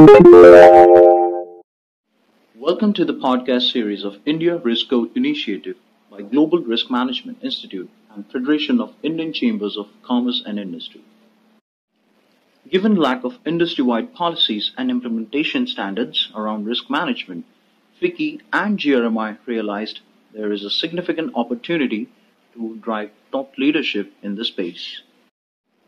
Welcome to the podcast series of India Risk Code Initiative by Global Risk Management Institute and Federation of Indian Chambers of Commerce and Industry. Given lack of industry-wide policies and implementation standards around risk management, FICCI and GRMI realized there is a significant opportunity to drive top leadership in this space.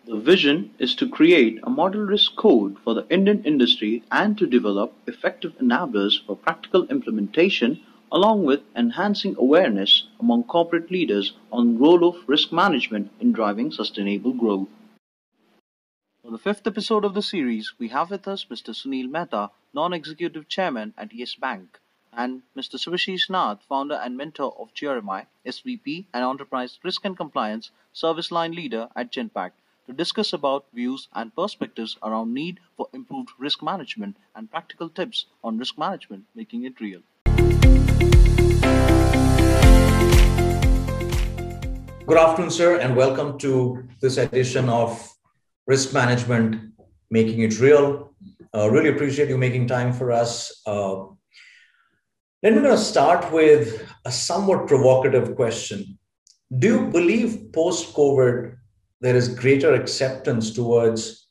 The vision is to create a model risk code for the Indian industry and to develop effective enablers for practical implementation along with enhancing awareness among corporate leaders on role of risk management in driving sustainable growth. For the fifth episode of the series, we have with us Mr. Sunil Mehta, Non-Executive Chairman at Yes Bank, and Mr. Subhashish Nath, founder and mentor of GRMI, SVP and Enterprise Risk and Compliance Service Line Leader at Genpact to discuss about views and perspectives around need for improved risk management and practical tips on risk management making it real. Good afternoon, sir, and welcome to this edition of Risk Management Making It Real. Uh, really appreciate you making time for us. Uh, then we're going to start with a somewhat provocative question. Do you believe post COVID there is greater acceptance towards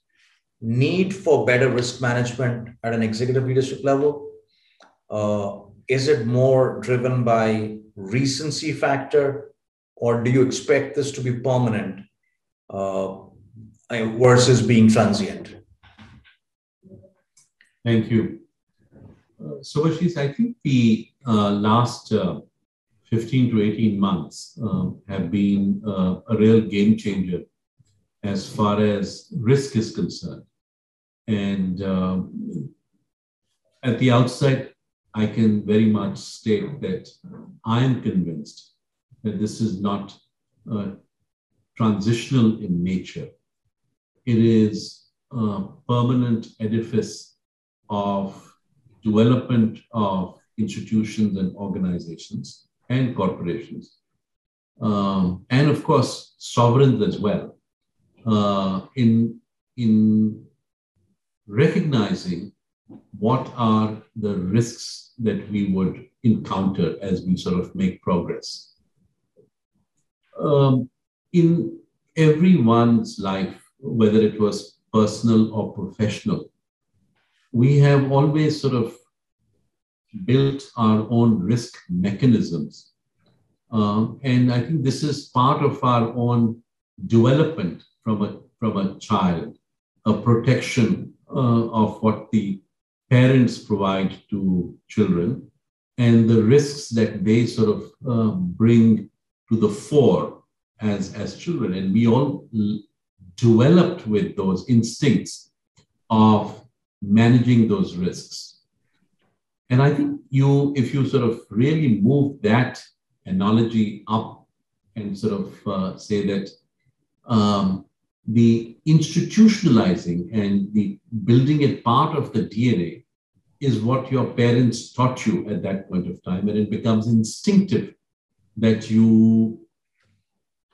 need for better risk management at an executive leadership level? Uh, is it more driven by recency factor, or do you expect this to be permanent uh, versus being transient? Thank you. Uh, so, Ashish, I think the uh, last uh, 15 to 18 months uh, have been uh, a real game changer as far as risk is concerned. And um, at the outset, I can very much state that I am convinced that this is not uh, transitional in nature. It is a permanent edifice of development of institutions and organizations and corporations, um, and of course, sovereigns as well uh, in, in recognizing what are the risks that we would encounter as we sort of make progress. Um, in everyone's life, whether it was personal or professional, we have always sort of built our own risk mechanisms. Um, and I think this is part of our own development from a, from a child, a protection uh, of what the parents provide to children, and the risks that they sort of uh, bring to the fore as, as children. And we all developed with those instincts of managing those risks. And I think you, if you sort of really move that analogy up and sort of uh, say that um, the institutionalizing and the building it part of the DNA is what your parents taught you at that point of time. And it becomes instinctive that you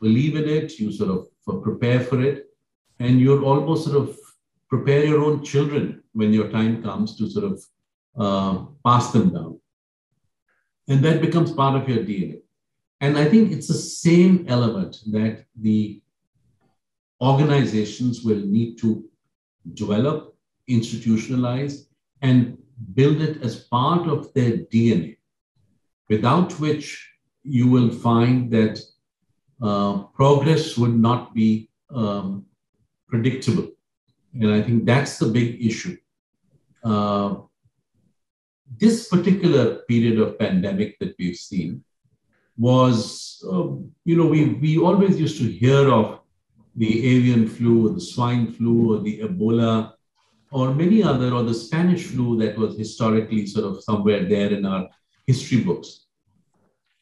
believe in it, you sort of prepare for it, and you're almost sort of prepare your own children when your time comes to sort of uh, pass them down. And that becomes part of your DNA. And I think it's the same element that the organizations will need to develop, institutionalize, and build it as part of their DNA, without which you will find that uh, progress would not be um, predictable. And I think that's the big issue. Uh, this particular period of pandemic that we've seen was, uh, you know, we, we always used to hear of the avian flu the swine flu or the Ebola or many other, or the Spanish flu that was historically sort of somewhere there in our history books.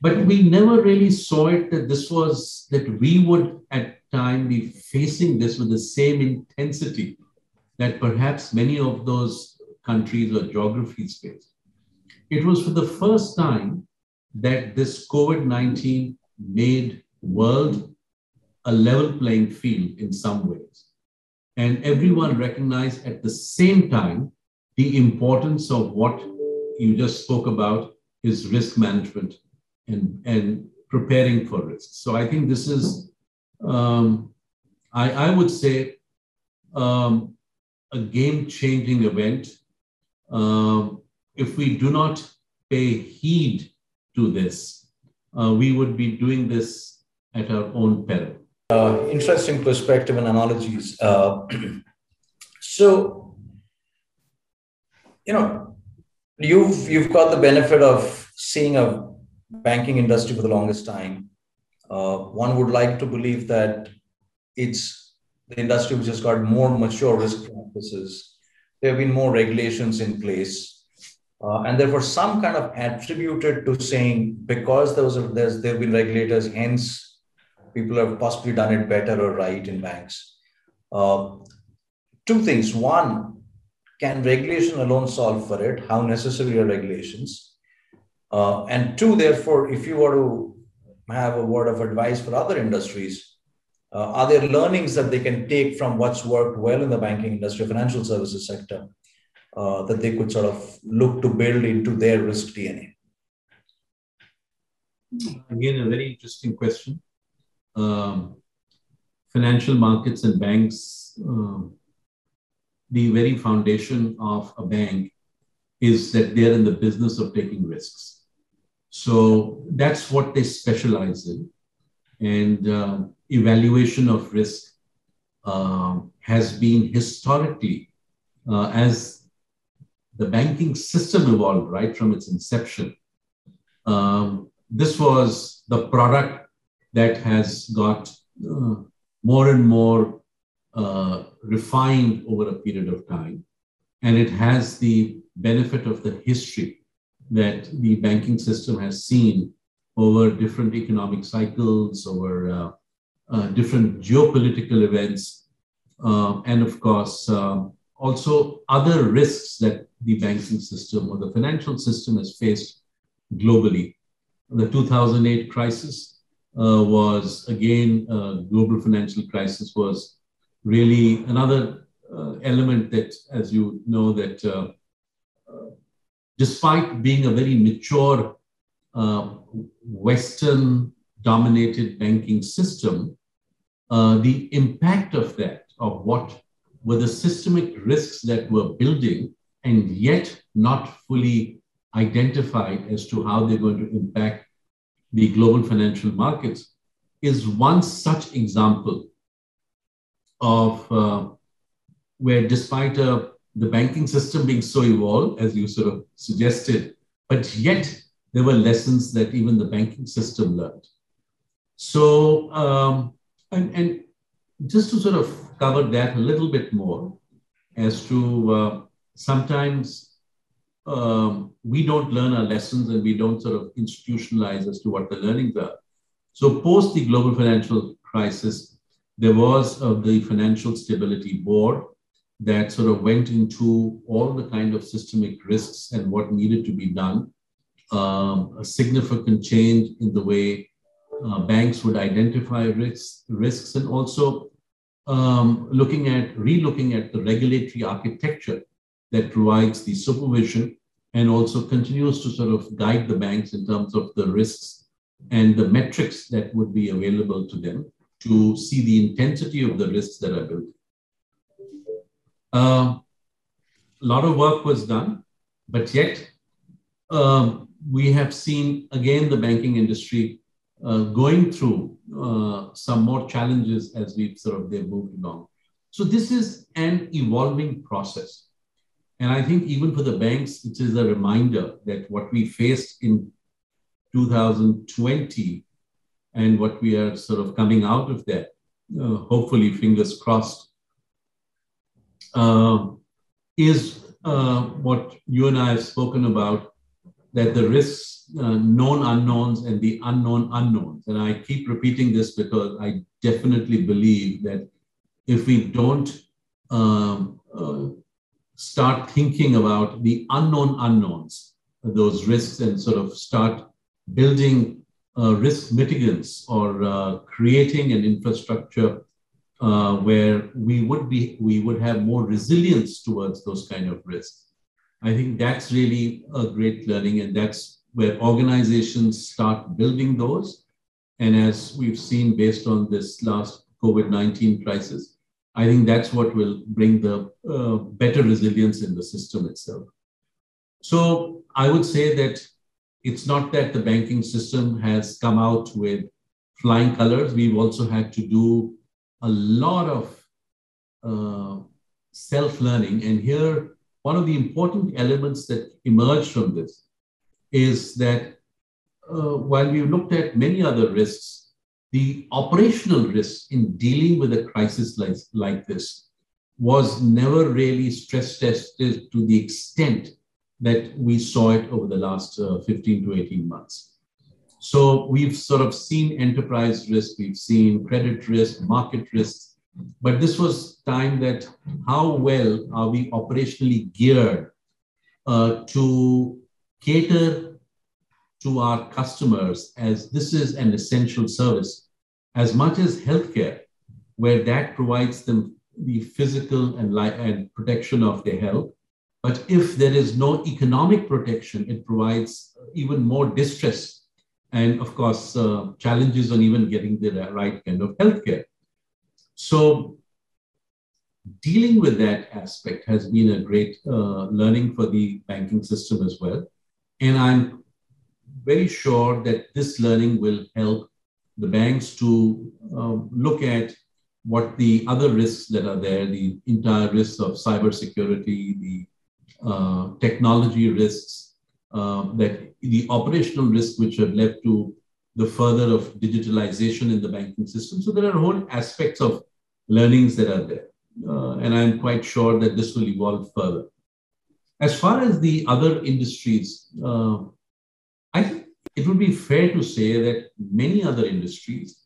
But we never really saw it that this was, that we would at time be facing this with the same intensity that perhaps many of those countries or geographies face. It was for the first time that this COVID 19 made world a level playing field in some ways. And everyone recognized at the same time the importance of what you just spoke about is risk management and, and preparing for risk. So I think this is, um, I, I would say, um, a game changing event. Um, if we do not pay heed to this, uh, we would be doing this at our own peril. Uh, interesting perspective and analogies. Uh, so, you know, you've you've got the benefit of seeing a banking industry for the longest time. Uh, one would like to believe that it's the industry which has got more mature risk practices. There have been more regulations in place, uh, and therefore some kind of attributed to saying because there was a, there's there have been regulators, hence people have possibly done it better or right in banks. Uh, two things: one, can regulation alone solve for it? How necessary are regulations? Uh, and two, therefore, if you were to have a word of advice for other industries, uh, are there learnings that they can take from what's worked well in the banking industry, financial services sector, uh, that they could sort of look to build into their risk DNA? Again, a very interesting question. Um, financial markets and banks, uh, the very foundation of a bank is that they're in the business of taking risks. So that's what they specialize in. And uh, evaluation of risk uh, has been historically, uh, as the banking system evolved right from its inception, um, this was the product that has got uh, more and more uh, refined over a period of time. And it has the benefit of the history that the banking system has seen over different economic cycles, over uh, uh, different geopolitical events, uh, and of course, um, also other risks that the banking system or the financial system has faced globally. The 2008 crisis was, again, a global financial crisis was really another uh, element that, as you know, that uh, despite being a very mature uh, Western dominated banking system, uh, the impact of that, of what were the systemic risks that were building and yet not fully identified as to how they're going to impact the global financial markets, is one such example of uh, where despite a the banking system being so evolved, as you sort of suggested, but yet there were lessons that even the banking system learned. So, um, and, and, just to sort of cover that a little bit more, as to uh, sometimes um, we don't learn our lessons and we don't sort of institutionalize as to what the learnings are. So, post the global financial crisis, there was uh, the Financial Stability Board, that sort of went into all the kind of systemic risks and what needed to be done. Um, a significant change in the way uh, banks would identify risks, risks and also um, looking at relooking at the regulatory architecture that provides the supervision and also continues to sort of guide the banks in terms of the risks and the metrics that would be available to them to see the intensity of the risks that are built a uh, lot of work was done, but yet um, we have seen again the banking industry uh, going through uh, some more challenges as we've sort of they've moved along. So this is an evolving process. And I think even for the banks, it is a reminder that what we faced in 2020 and what we are sort of coming out of that, uh, hopefully, fingers crossed, uh, is uh, what you and I have spoken about that the risks, uh, known unknowns, and the unknown unknowns. And I keep repeating this because I definitely believe that if we don't um, uh, start thinking about the unknown unknowns, those risks, and sort of start building uh, risk mitigants or uh, creating an infrastructure uh, where we would be we would have more resilience towards those kind of risks. I think that's really a great learning, and that's where organizations start building those. And as we've seen based on this last COVID 19 crisis, I think that's what will bring the uh, better resilience in the system itself. So I would say that it's not that the banking system has come out with flying colors. We've also had to do a lot of uh, self learning. And here, one of the important elements that emerged from this is that uh, while we've looked at many other risks, the operational risk in dealing with a crisis like, like this was never really stress tested to the extent that we saw it over the last uh, 15 to 18 months. So we've sort of seen enterprise risk, we've seen credit risk, market risk, but this was time that how well are we operationally geared uh, to cater to our customers as this is an essential service as much as healthcare, where that provides them the physical and, and protection of their health but if there is no economic protection, it provides even more distress and, of course, uh, challenges on even getting the right kind of healthcare. So, dealing with that aspect has been a great uh, learning for the banking system as well. And I'm very sure that this learning will help the banks to uh, look at what the other risks that are there, the entire risks of cybersecurity, the uh, technology risks, uh, that the operational risks which have led to the further of digitalization in the banking system. So there are whole aspects of learnings that are there. Uh, and I'm quite sure that this will evolve further. As far as the other industries, uh, I think it would be fair to say that many other industries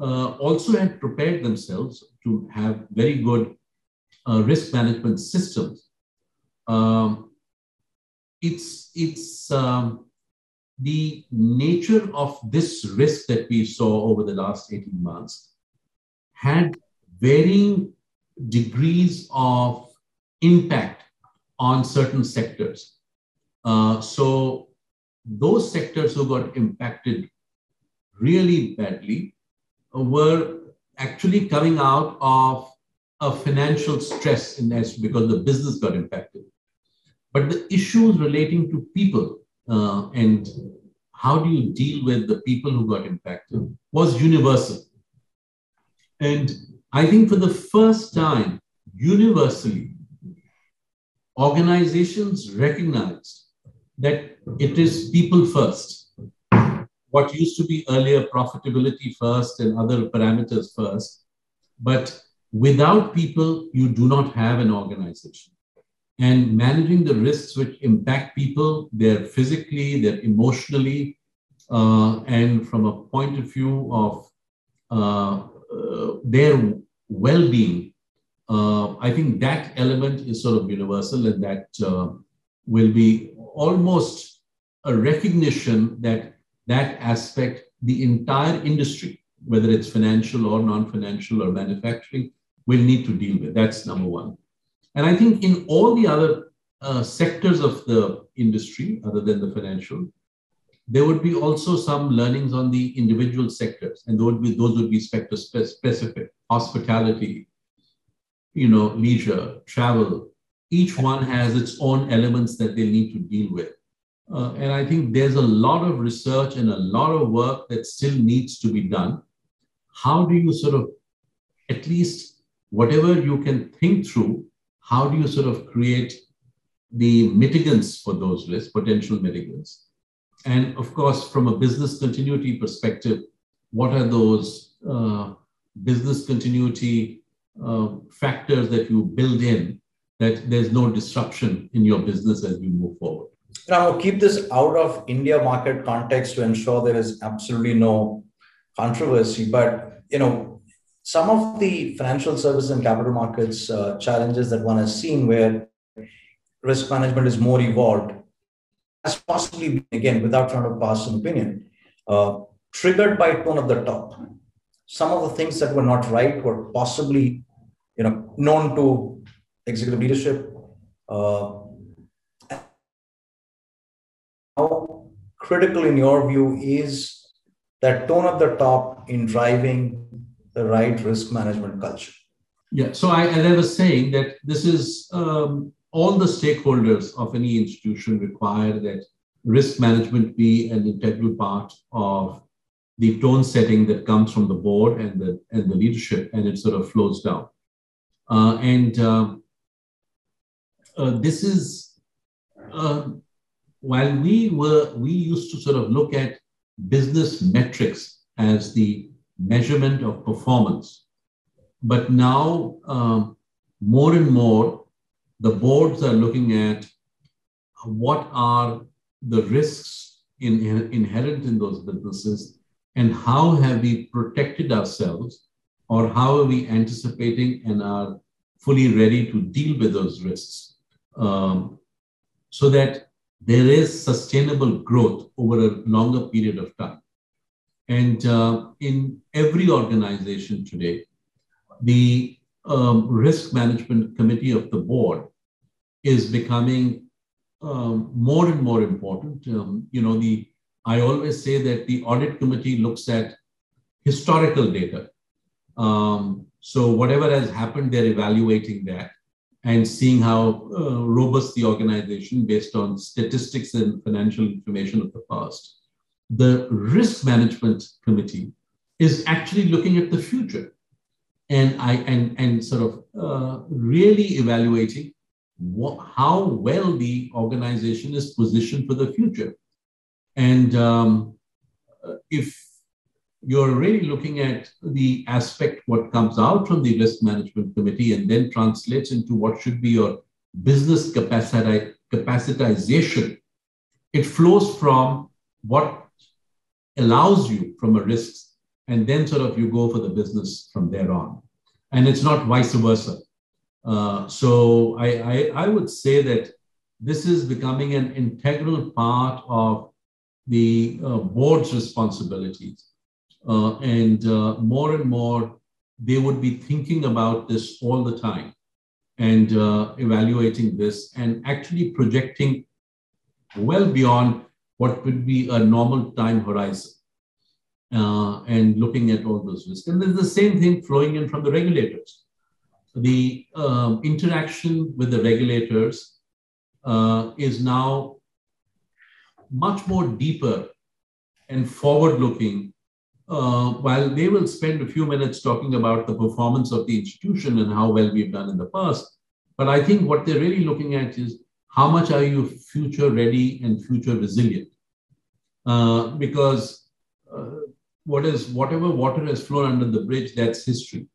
uh, also had prepared themselves to have very good uh, risk management systems um, it's it's um, the nature of this risk that we saw over the last 18 months had varying degrees of impact on certain sectors. Uh, so those sectors who got impacted really badly were actually coming out of a financial stress in this because the business got impacted. But the issues relating to people uh, and how do you deal with the people who got impacted was universal. And I think for the first time, universally, organizations recognized that it is people first. What used to be earlier profitability first and other parameters first. But without people, you do not have an organization and managing the risks which impact people, they're physically, they're emotionally, uh, and from a point of view of uh, uh, their well being. Uh, I think that element is sort of universal, and that uh, will be almost a recognition that that aspect, the entire industry, whether it's financial or non financial or manufacturing, will need to deal with. That's number one. And I think in all the other uh, sectors of the industry, other than the financial, there would be also some learnings on the individual sectors, and those would be, those would be sector specific, hospitality, you know, leisure, travel. Each one has its own elements that they need to deal with. Uh, and I think there's a lot of research and a lot of work that still needs to be done. How do you sort of, at least whatever you can think through, how do you sort of create the mitigants for those risks, potential mitigants? And of course, from a business continuity perspective, what are those uh, business continuity uh, factors that you build in that there's no disruption in your business as you move forward? Now, keep this out of India market context to ensure there is absolutely no controversy. But you know, some of the financial service and capital markets uh, challenges that one has seen where risk management is more evolved has possibly again, without trying to pass an opinion, uh, triggered by tone of the top. Some of the things that were not right were possibly, you know, known to executive leadership, uh, critical in your view is that tone at the top in driving the right risk management culture? Yeah, so I, as I was saying, that this is um, all the stakeholders of any institution require that risk management be an integral part of the tone setting that comes from the board and the and the leadership, and it sort of flows down. Uh, and uh, uh, this is uh, while we were we used to sort of look at business metrics as the measurement of performance, but now um, more and more the boards are looking at what are the risks in, in, inherent in those businesses and how have we protected ourselves or how are we anticipating and are fully ready to deal with those risks um, so that there is sustainable growth over a longer period of time. And uh, in every organization today, the um, risk management committee of the board is becoming um, more and more important. Um, you know, the I always say that the audit committee looks at historical data. Um, so whatever has happened, they're evaluating that and seeing how uh, robust the organization based on statistics and financial information of the past. The risk management committee is actually looking at the future and I and and sort of uh, really evaluating what, how well the organization is positioned for the future. And um, if you're really looking at the aspect, what comes out from the risk management committee and then translates into what should be your business capacity, capacitization, it flows from what allows you from a risk and then sort of you go for the business from there on. And it's not vice versa. Uh, so I, I, I, would say that this is becoming an integral part of the uh, board's responsibilities. Uh, and uh, more and more, they would be thinking about this all the time and uh, evaluating this and actually projecting well beyond what would be a normal time horizon. Uh, and looking at all those risks. And there's the same thing flowing in from the regulators the um, interaction with the regulators uh, is now much more deeper and forward looking. Uh, while they will spend a few minutes talking about the performance of the institution and how well we've done in the past, but I think what they're really looking at is how much are you future ready and future resilient? Uh, because uh, what is whatever water has flown under the bridge, that's history.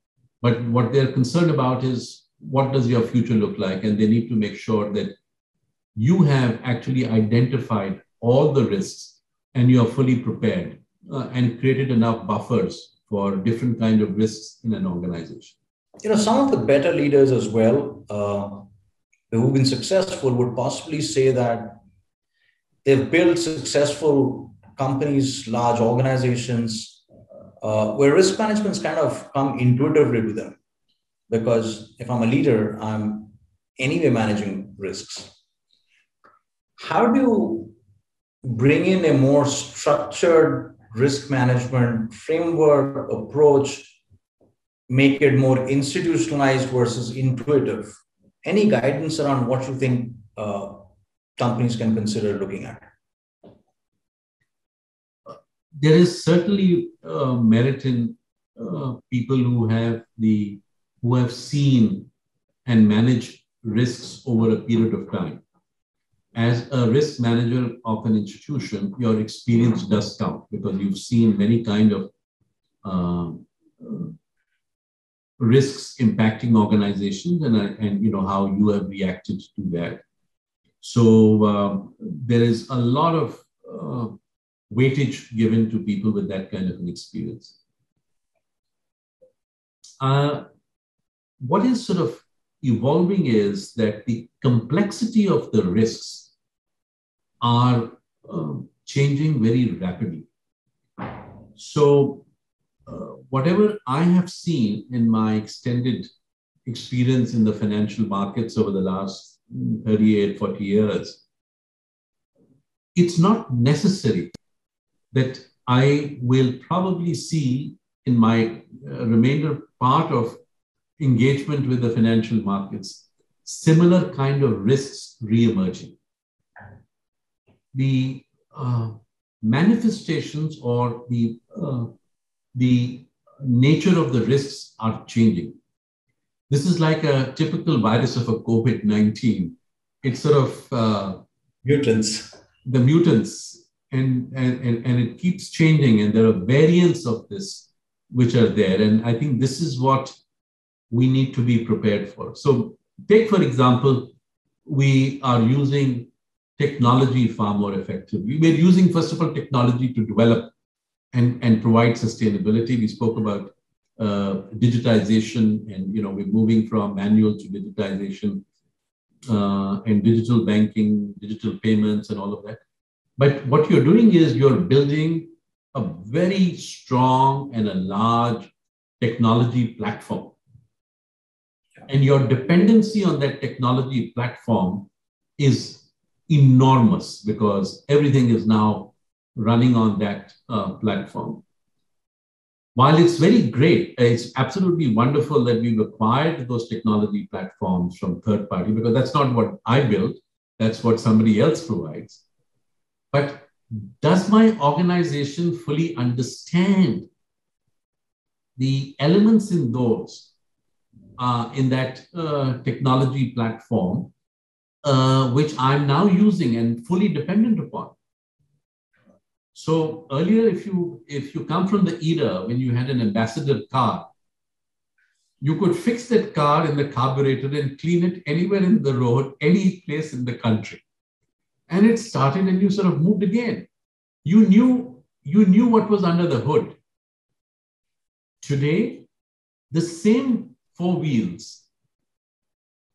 But what they're concerned about is what does your future look like? And they need to make sure that you have actually identified all the risks and you are fully prepared uh, and created enough buffers for different kind of risks in an organization. You know, some of the better leaders as well uh, who've been successful would possibly say that they've built successful companies, large organizations, uh, where risk management's kind of come intuitively to them because if i'm a leader i'm anyway managing risks how do you bring in a more structured risk management framework approach make it more institutionalized versus intuitive any guidance around what you think uh, companies can consider looking at there is certainly uh, merit in uh, people who have the who have seen and managed risks over a period of time. As a risk manager of an institution, your experience does count because you've seen many kind of uh, risks impacting organizations and, and you know how you have reacted to that. So um, there is a lot of uh, weightage given to people with that kind of an experience. Uh, what is sort of evolving is that the complexity of the risks are uh, changing very rapidly. So, uh, whatever I have seen in my extended experience in the financial markets over the last 38, 40 years, it's not necessary that I will probably see in my uh, remainder part of engagement with the financial markets similar kind of risks re-emerging. The uh, manifestations or the, uh, the nature of the risks are changing. This is like a typical virus of a COVID 19. It's sort of uh, mutants. The mutants, and, and, and, and it keeps changing, and there are variants of this which are there. And I think this is what we need to be prepared for. So, take for example, we are using technology far more effectively. We're using, first of all, technology to develop and, and provide sustainability. We spoke about uh, digitization, and you know we're moving from manual to digitization uh, and digital banking, digital payments, and all of that. But what you're doing is you're building a very strong and a large technology platform. And your dependency on that technology platform is enormous because everything is now running on that uh, platform. While it's very great, it's absolutely wonderful that we've acquired those technology platforms from third party because that's not what I built, that's what somebody else provides. But does my organization fully understand the elements in those uh, in that uh, technology platform uh, which I'm now using and fully dependent upon. So earlier, if you if you come from the era when you had an ambassador car, you could fix that car in the carburetor and clean it anywhere in the road, any place in the country. And it started and you sort of moved again. You knew you knew what was under the hood. Today, the same four wheels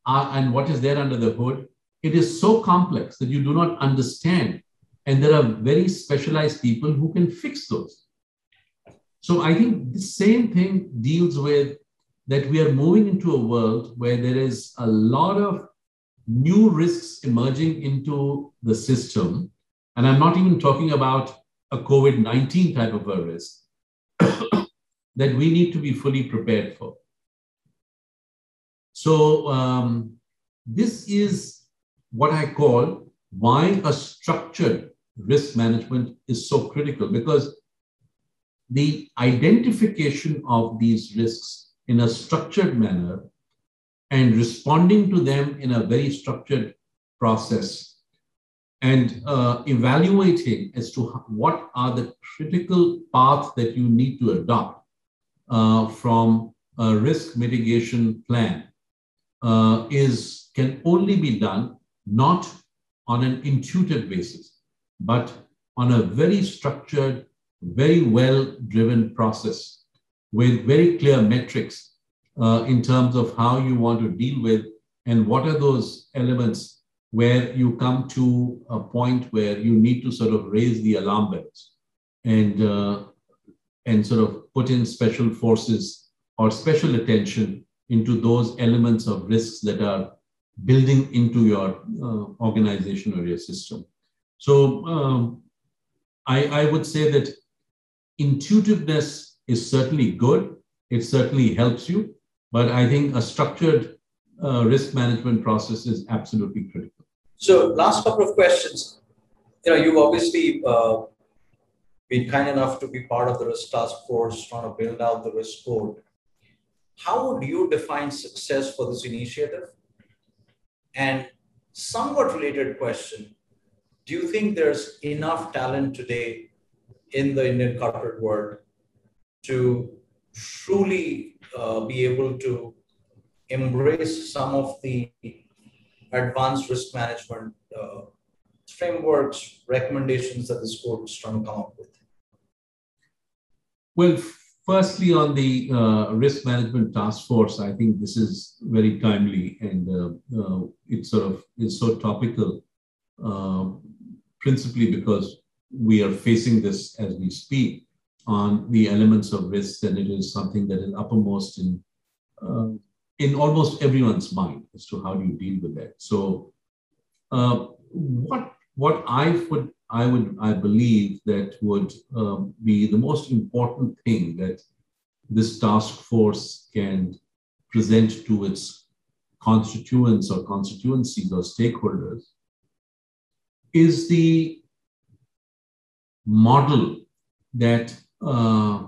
are, and what is there under the hood it is so complex that you do not understand. And there are very specialized people who can fix those. So I think the same thing deals with that we are moving into a world where there is a lot of new risks emerging into the system. And I'm not even talking about a COVID 19 type of a risk that we need to be fully prepared for. So, um, this is what I call why a structured risk management is so critical because the identification of these risks in a structured manner and responding to them in a very structured process and uh, evaluating as to what are the critical paths that you need to adopt uh, from a risk mitigation plan uh, is can only be done not on an intuitive basis, but on a very structured, very well driven process with very clear metrics uh, in terms of how you want to deal with and what are those elements where you come to a point where you need to sort of raise the alarm bells and uh, and sort of put in special forces or special attention into those elements of risks that are building into your uh, organization or your system. So um, I, I would say that intuitiveness is certainly good. It certainly helps you, but I think a structured uh, risk management process is absolutely critical. So, last couple of questions. You know, you've obviously uh, been kind enough to be part of the risk task force, trying to build out the risk code. How would you define success for this initiative? And somewhat related question Do you think there's enough talent today in the Indian corporate world to truly uh, be able to embrace some of the advanced risk management uh, frameworks, recommendations that this court is trying to come up with? Well, Firstly, on the uh, risk management task force, I think this is very timely and uh, uh, it sort of is so topical, um, principally because we are facing this as we speak on the elements of risk, and it is something that is uppermost in uh, in almost everyone's mind as to how do you deal with that. So, uh, what what I would I would, I believe that would um, be the most important thing that this task force can present to its constituents or constituencies or stakeholders is the model that uh,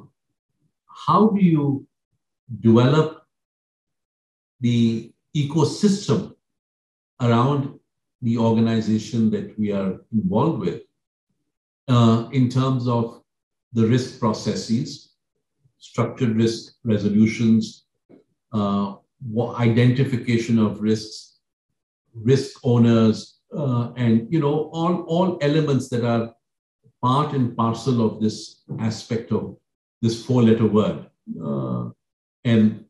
how do you develop the ecosystem around the organization that we are involved with uh, in terms of the risk processes, structured risk resolutions, uh, identification of risks, risk owners, uh, and you know all, all elements that are part and parcel of this aspect of this four-letter word. Uh, and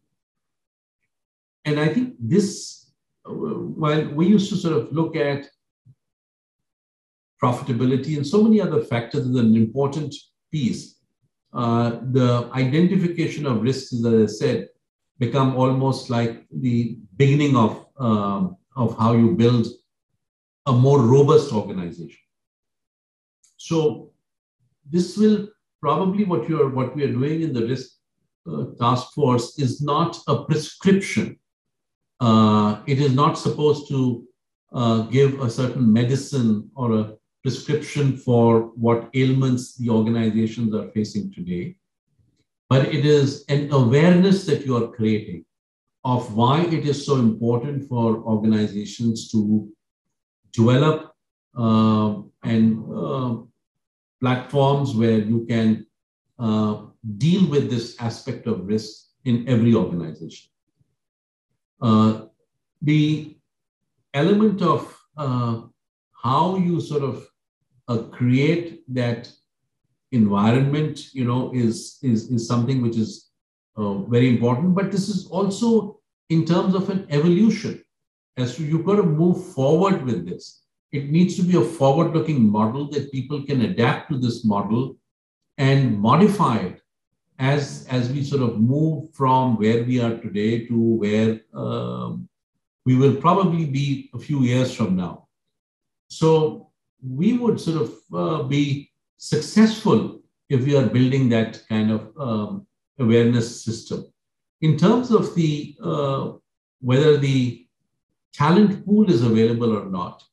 and I think this, uh, while we used to sort of look at profitability and so many other factors is an important piece. Uh, the identification of risks, as I said, become almost like the beginning of, um, of how you build a more robust organization. So this will probably what you're what we are doing in the risk uh, task force is not a prescription. Uh, it is not supposed to uh, give a certain medicine or a prescription for what ailments the organizations are facing today, but it is an awareness that you are creating of why it is so important for organizations to develop uh, and uh, platforms where you can uh, deal with this aspect of risk in every organization. Uh, the element of uh, how you sort of uh, create that environment, you know, is, is, is something which is uh, very important. But this is also in terms of an evolution as to you've got to move forward with this. It needs to be a forward looking model that people can adapt to this model and modify it as, as we sort of move from where we are today to where um, we will probably be a few years from now. So we would sort of uh, be successful if we are building that kind of um, awareness system. In terms of the uh, whether the talent pool is available or not,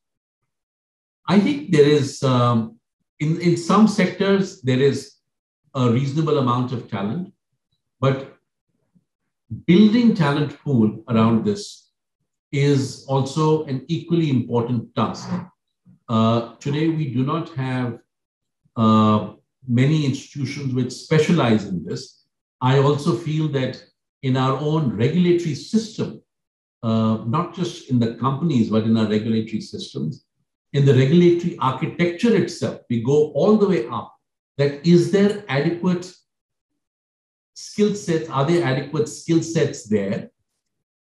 I think there is um, in in some sectors there is a reasonable amount of talent, but building talent pool around this is also an equally important task. Uh, today, we do not have uh, many institutions which specialize in this. I also feel that in our own regulatory system, uh, not just in the companies, but in our regulatory systems, in the regulatory architecture itself, we go all the way up. That is there adequate skill sets? Are there adequate skill sets there?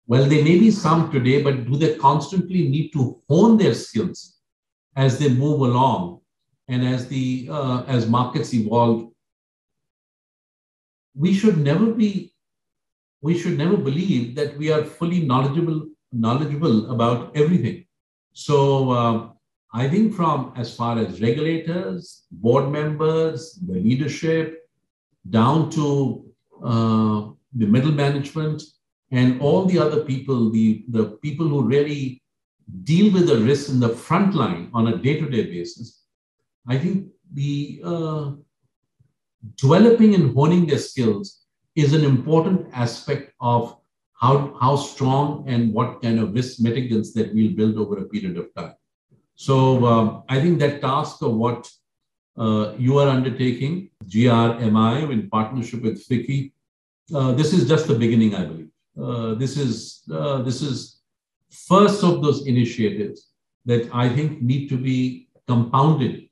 Well, there may be some today, but do they constantly need to hone their skills as they move along and as the uh, as markets evolve we should never be we should never believe that we are fully knowledgeable knowledgeable about everything. So uh, i think from as far as regulators board members the leadership down to uh, the middle management and all the other people the, the people who really deal with the risks in the front line on a day-to-day basis, I think the uh, developing and honing their skills is an important aspect of how, how strong and what kind of risk mitigants that we'll build over a period of time. So um, I think that task of what uh, you are undertaking, GRMI, in partnership with FICCI, uh, this is just the beginning, I believe. Uh, this is uh, this is first of those initiatives that I think need to be compounded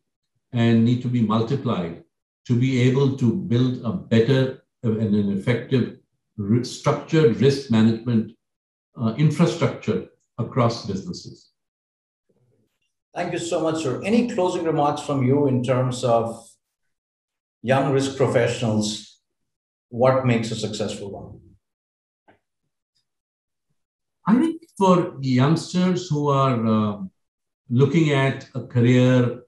and need to be multiplied to be able to build a better and an effective structured risk management uh, infrastructure across businesses. Thank you so much, sir. Any closing remarks from you in terms of young risk professionals? What makes a successful one? I think for youngsters who are uh, looking at a career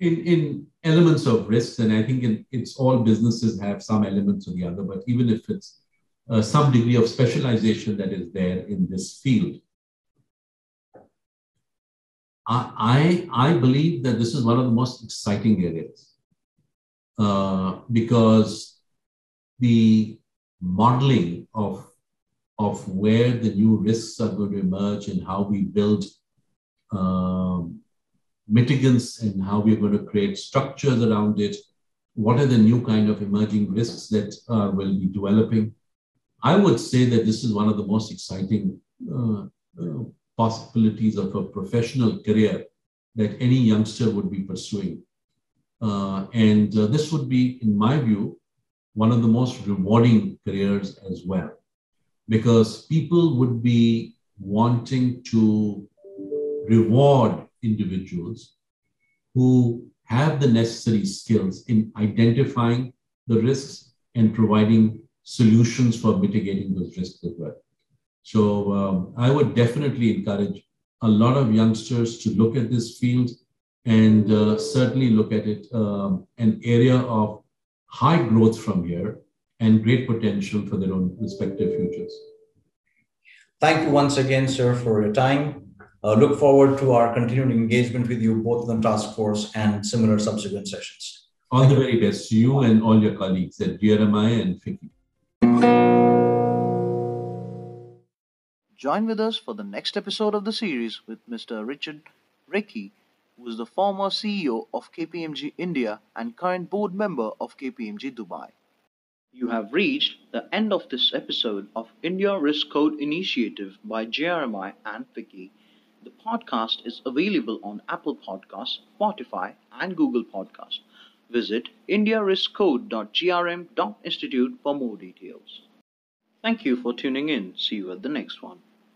in, in elements of risks, and I think in, it's all businesses have some elements or the other, but even if it's uh, some degree of specialization that is there in this field. I, I, believe that this is one of the most exciting areas uh, because the modeling of, of where the new risks are going to emerge and how we build um, mitigants and how we're going to create structures around it. What are the new kind of emerging risks that uh, will be developing? I would say that this is one of the most exciting uh, uh, possibilities of a professional career that any youngster would be pursuing. Uh, and uh, this would be, in my view, one of the most rewarding careers as well, because people would be wanting to reward individuals who have the necessary skills in identifying the risks and providing solutions for mitigating those risks as well. So um, I would definitely encourage a lot of youngsters to look at this field and uh, certainly look at it um, an area of high growth from here and great potential for their own respective futures. Thank you once again, sir, for your time. Uh, look forward to our continued engagement with you, both in the task force and similar subsequent sessions. All the very best to you and all your colleagues at GRMI and FICCI. Join with us for the next episode of the series with Mr. Richard Rekhy, who is the former CEO of KPMG India and current board member of KPMG Dubai. You have reached the end of this episode of India Risk Code Initiative by GRMI and FICCI. The podcast is available on Apple Podcasts, Spotify, and Google Podcasts. Visit indiariskcode.grm.institute for more details. Thank you for tuning in. See you at the next one.